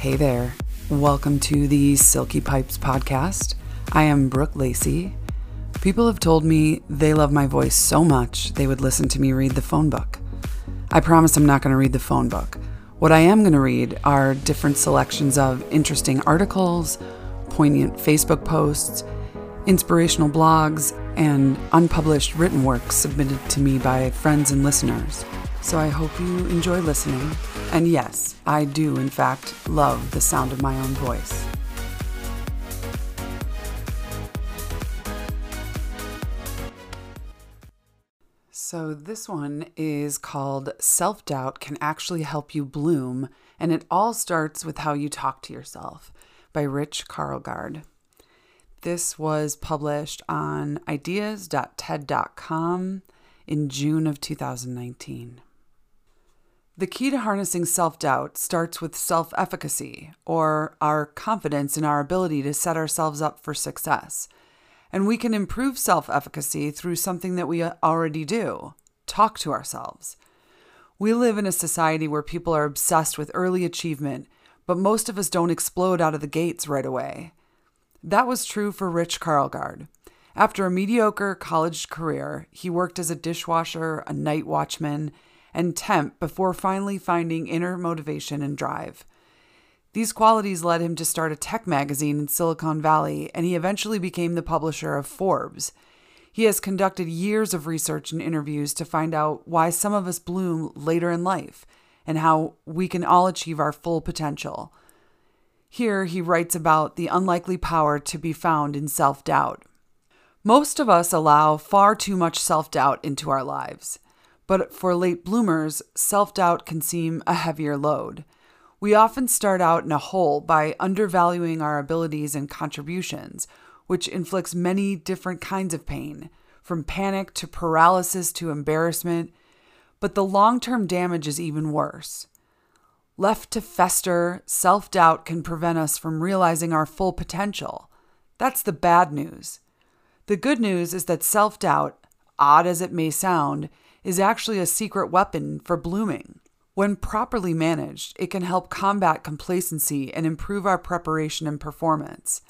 Hey there. Welcome to the Silky Pipes podcast. I am Brooke Lacey. People have told me they love my voice so much they would listen to me read the phone book. I promise I'm not going to read the phone book. What I am going to read are different selections of interesting articles, poignant Facebook posts, inspirational blogs, and unpublished written works submitted to me by friends and listeners. So I hope you enjoy listening. And yes, I do, in fact, love the sound of my own voice. So, this one is called Self Doubt Can Actually Help You Bloom, and it all starts with how you talk to yourself by Rich Karlgaard. This was published on ideas.ted.com in June of 2019. The key to harnessing self doubt starts with self efficacy, or our confidence in our ability to set ourselves up for success. And we can improve self efficacy through something that we uh, already do talk to ourselves. We live in a society where people are obsessed with early achievement, but most of us don't explode out of the gates right away. That was true for Rich Karlgaard. After a mediocre college career, he worked as a dishwasher, a night watchman, and temp before finally finding inner motivation and drive. These qualities led him to start a tech magazine in Silicon Valley, and he eventually became the publisher of Forbes. He has conducted years of research and interviews to find out why some of us bloom later in life and how we can all achieve our full potential. Here, he writes about the unlikely power to be found in self doubt. Most of us allow far too much self doubt into our lives, but for late bloomers, self doubt can seem a heavier load. We often start out in a hole by undervaluing our abilities and contributions, which inflicts many different kinds of pain, from panic to paralysis to embarrassment. But the long term damage is even worse. Left to fester, self doubt can prevent us from realizing our full potential. That's the bad news. The good news is that self doubt, odd as it may sound, is actually a secret weapon for blooming. When properly managed, it can help combat complacency and improve our preparation and performance.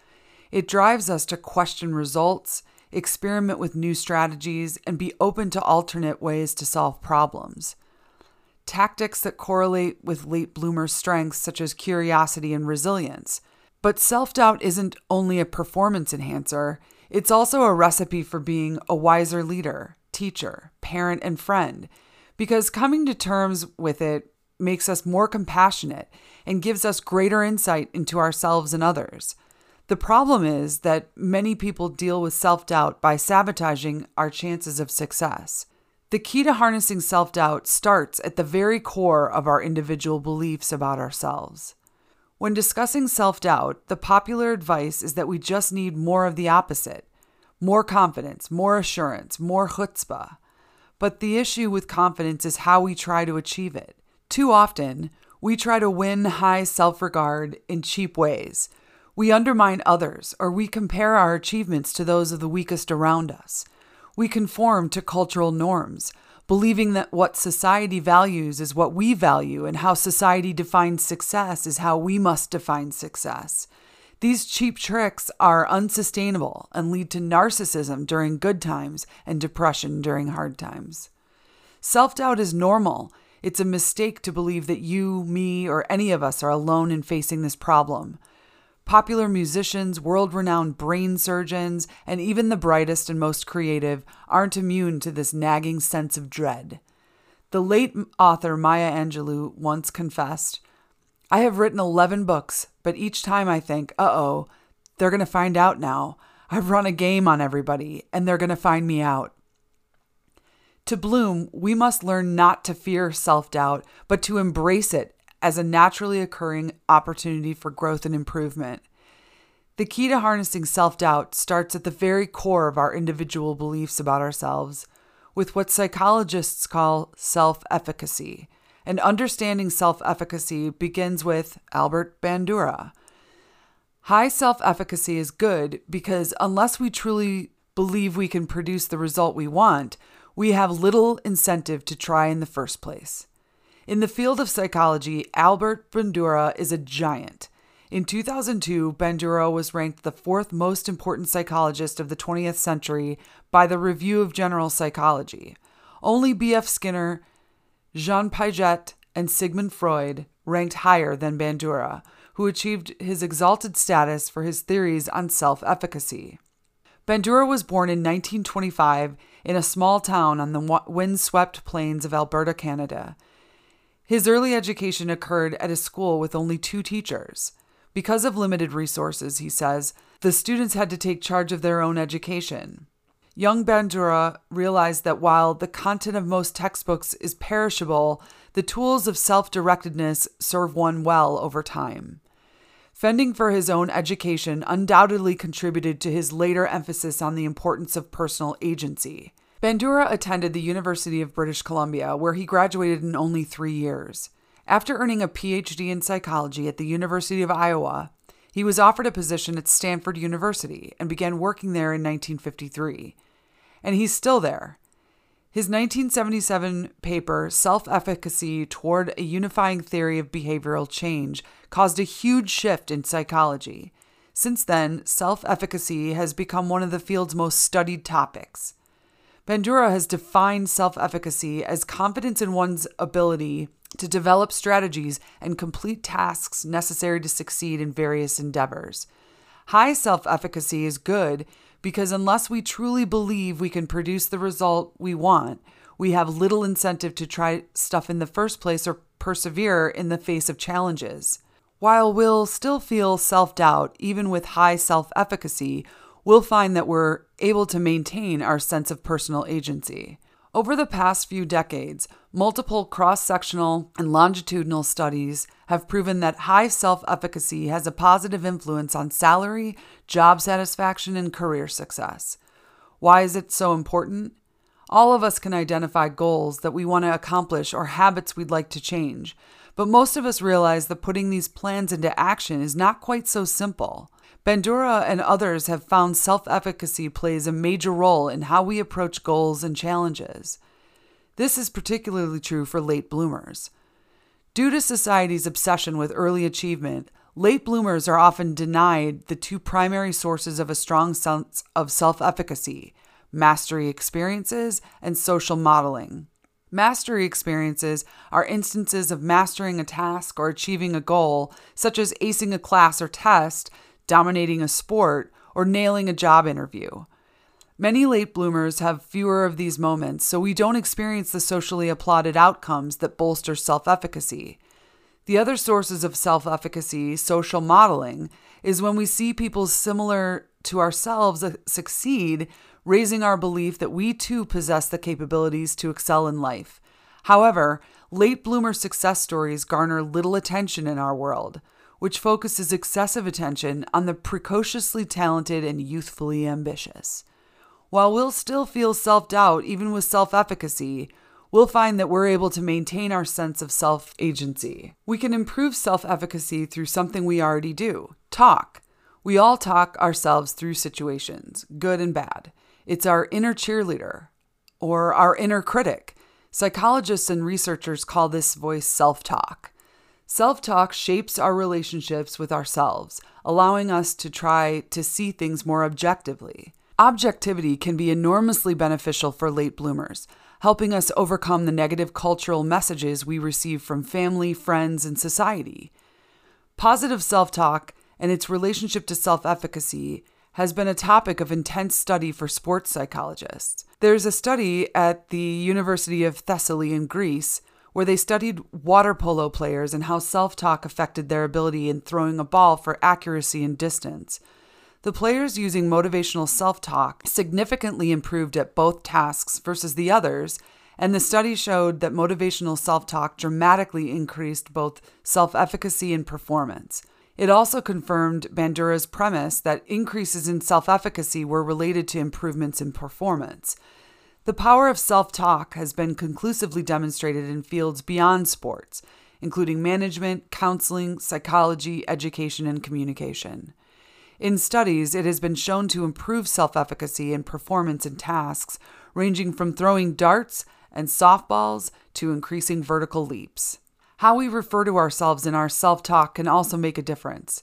It drives us to question results, experiment with new strategies, and be open to alternate ways to solve problems. Tactics that correlate with late bloomer strengths, such as curiosity and resilience. But self doubt isn't only a performance enhancer, it's also a recipe for being a wiser leader, teacher, parent, and friend because coming to terms with it makes us more compassionate and gives us greater insight into ourselves and others. The problem is that many people deal with self doubt by sabotaging our chances of success. The key to harnessing self doubt starts at the very core of our individual beliefs about ourselves. When discussing self doubt, the popular advice is that we just need more of the opposite more confidence, more assurance, more chutzpah. But the issue with confidence is how we try to achieve it. Too often, we try to win high self regard in cheap ways. We undermine others, or we compare our achievements to those of the weakest around us. We conform to cultural norms, believing that what society values is what we value, and how society defines success is how we must define success. These cheap tricks are unsustainable and lead to narcissism during good times and depression during hard times. Self doubt is normal. It's a mistake to believe that you, me, or any of us are alone in facing this problem. Popular musicians, world renowned brain surgeons, and even the brightest and most creative aren't immune to this nagging sense of dread. The late author Maya Angelou once confessed I have written 11 books, but each time I think, uh oh, they're going to find out now. I've run a game on everybody, and they're going to find me out. To bloom, we must learn not to fear self doubt, but to embrace it as a naturally occurring opportunity for growth and improvement. The key to harnessing self doubt starts at the very core of our individual beliefs about ourselves, with what psychologists call self efficacy and understanding self efficacy begins with Albert Bandura. High self efficacy is good because unless we truly believe we can produce the result we want, we have little incentive to try in the first place. In the field of psychology, Albert Bandura is a giant. In 2002, Bandura was ranked the fourth most important psychologist of the 20th century by the Review of General Psychology. Only B.F. Skinner, Jean Piaget, and Sigmund Freud ranked higher than Bandura, who achieved his exalted status for his theories on self efficacy. Bandura was born in 1925 in a small town on the windswept plains of Alberta, Canada. His early education occurred at a school with only two teachers. Because of limited resources, he says, the students had to take charge of their own education. Young Bandura realized that while the content of most textbooks is perishable, the tools of self directedness serve one well over time. Fending for his own education undoubtedly contributed to his later emphasis on the importance of personal agency. Bandura attended the University of British Columbia, where he graduated in only three years. After earning a PhD in psychology at the University of Iowa, he was offered a position at Stanford University and began working there in 1953. And he's still there. His 1977 paper, Self Efficacy Toward a Unifying Theory of Behavioral Change, caused a huge shift in psychology. Since then, self efficacy has become one of the field's most studied topics. Bandura has defined self efficacy as confidence in one's ability to develop strategies and complete tasks necessary to succeed in various endeavors. High self efficacy is good because unless we truly believe we can produce the result we want, we have little incentive to try stuff in the first place or persevere in the face of challenges. While we'll still feel self doubt, even with high self efficacy, we'll find that we're able to maintain our sense of personal agency. Over the past few decades, multiple cross sectional and longitudinal studies have proven that high self efficacy has a positive influence on salary, job satisfaction, and career success. Why is it so important? All of us can identify goals that we want to accomplish or habits we'd like to change, but most of us realize that putting these plans into action is not quite so simple. Bandura and others have found self efficacy plays a major role in how we approach goals and challenges. This is particularly true for late bloomers. Due to society's obsession with early achievement, late bloomers are often denied the two primary sources of a strong sense of self efficacy mastery experiences and social modeling. Mastery experiences are instances of mastering a task or achieving a goal, such as acing a class or test, dominating a sport, or nailing a job interview. Many late bloomers have fewer of these moments, so we don't experience the socially applauded outcomes that bolster self efficacy. The other sources of self efficacy, social modeling, is when we see people similar to ourselves uh, succeed, raising our belief that we too possess the capabilities to excel in life. However, late bloomer success stories garner little attention in our world which focuses excessive attention on the precociously talented and youthfully ambitious. While we'll still feel self doubt, even with self efficacy, we'll find that we're able to maintain our sense of self agency. We can improve self efficacy through something we already do talk. We all talk ourselves through situations, good and bad. It's our inner cheerleader or our inner critic. Psychologists and researchers call this voice self talk. Self talk shapes our relationships with ourselves, allowing us to try to see things more objectively. Objectivity can be enormously beneficial for late bloomers, helping us overcome the negative cultural messages we receive from family, friends, and society. Positive self talk and its relationship to self efficacy has been a topic of intense study for sports psychologists. There's a study at the University of Thessaly in Greece where they studied water polo players and how self talk affected their ability in throwing a ball for accuracy and distance. The players using motivational self talk significantly improved at both tasks versus the others, and the study showed that motivational self talk dramatically increased both self efficacy and performance. It also confirmed Bandura's premise that increases in self efficacy were related to improvements in performance. The power of self talk has been conclusively demonstrated in fields beyond sports, including management, counseling, psychology, education, and communication. In studies, it has been shown to improve self efficacy and performance in tasks ranging from throwing darts and softballs to increasing vertical leaps. How we refer to ourselves in our self talk can also make a difference.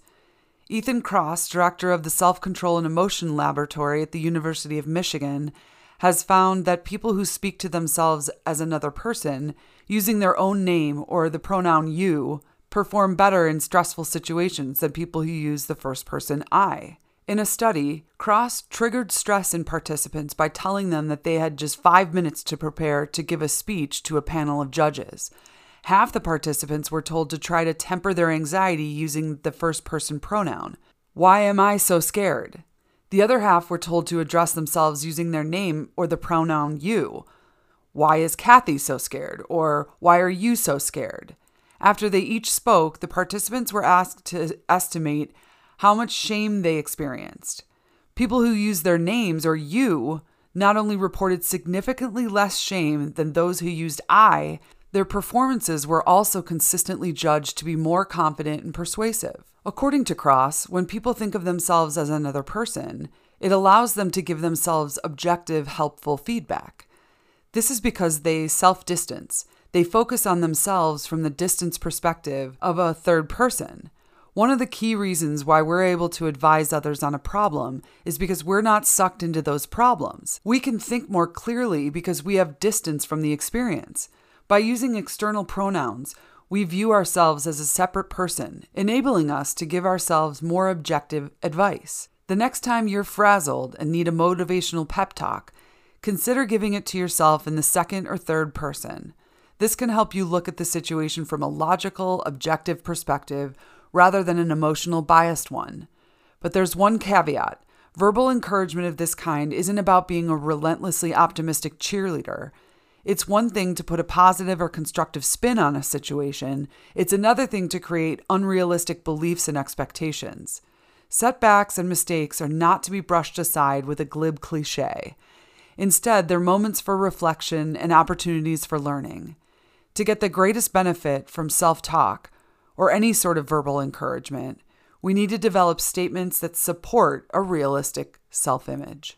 Ethan Kross, director of the Self Control and Emotion Laboratory at the University of Michigan, has found that people who speak to themselves as another person, using their own name or the pronoun you, perform better in stressful situations than people who use the first person I. In a study, Kross triggered stress in participants by telling them that they had just five minutes to prepare to give a speech to a panel of judges. Half the participants were told to try to temper their anxiety using the first person pronoun. Why am I so scared? The other half were told to address themselves using their name or the pronoun you. Why is Kathy so scared? Or why are you so scared? After they each spoke, the participants were asked to estimate how much shame they experienced. People who used their names or you not only reported significantly less shame than those who used I, their performances were also consistently judged to be more confident and persuasive. According to Kross, when people think of themselves as another person, it allows them to give themselves objective, helpful feedback. This is because they self distance. They focus on themselves from the distance perspective of a third person. One of the key reasons why we're able to advise others on a problem is because we're not sucked into those problems. We can think more clearly because we have distance from the experience. By using external pronouns, we view ourselves as a separate person, enabling us to give ourselves more objective advice. The next time you're frazzled and need a motivational pep talk, consider giving it to yourself in the second or third person. This can help you look at the situation from a logical, objective perspective rather than an emotional, biased one. But there's one caveat verbal encouragement of this kind isn't about being a relentlessly optimistic cheerleader. It's one thing to put a positive or constructive spin on a situation, it's another thing to create unrealistic beliefs and expectations. Setbacks and mistakes are not to be brushed aside with a glib cliche. Instead, they're moments for reflection and opportunities for learning. To get the greatest benefit from self talk, or any sort of verbal encouragement, we need to develop statements that support a realistic self image.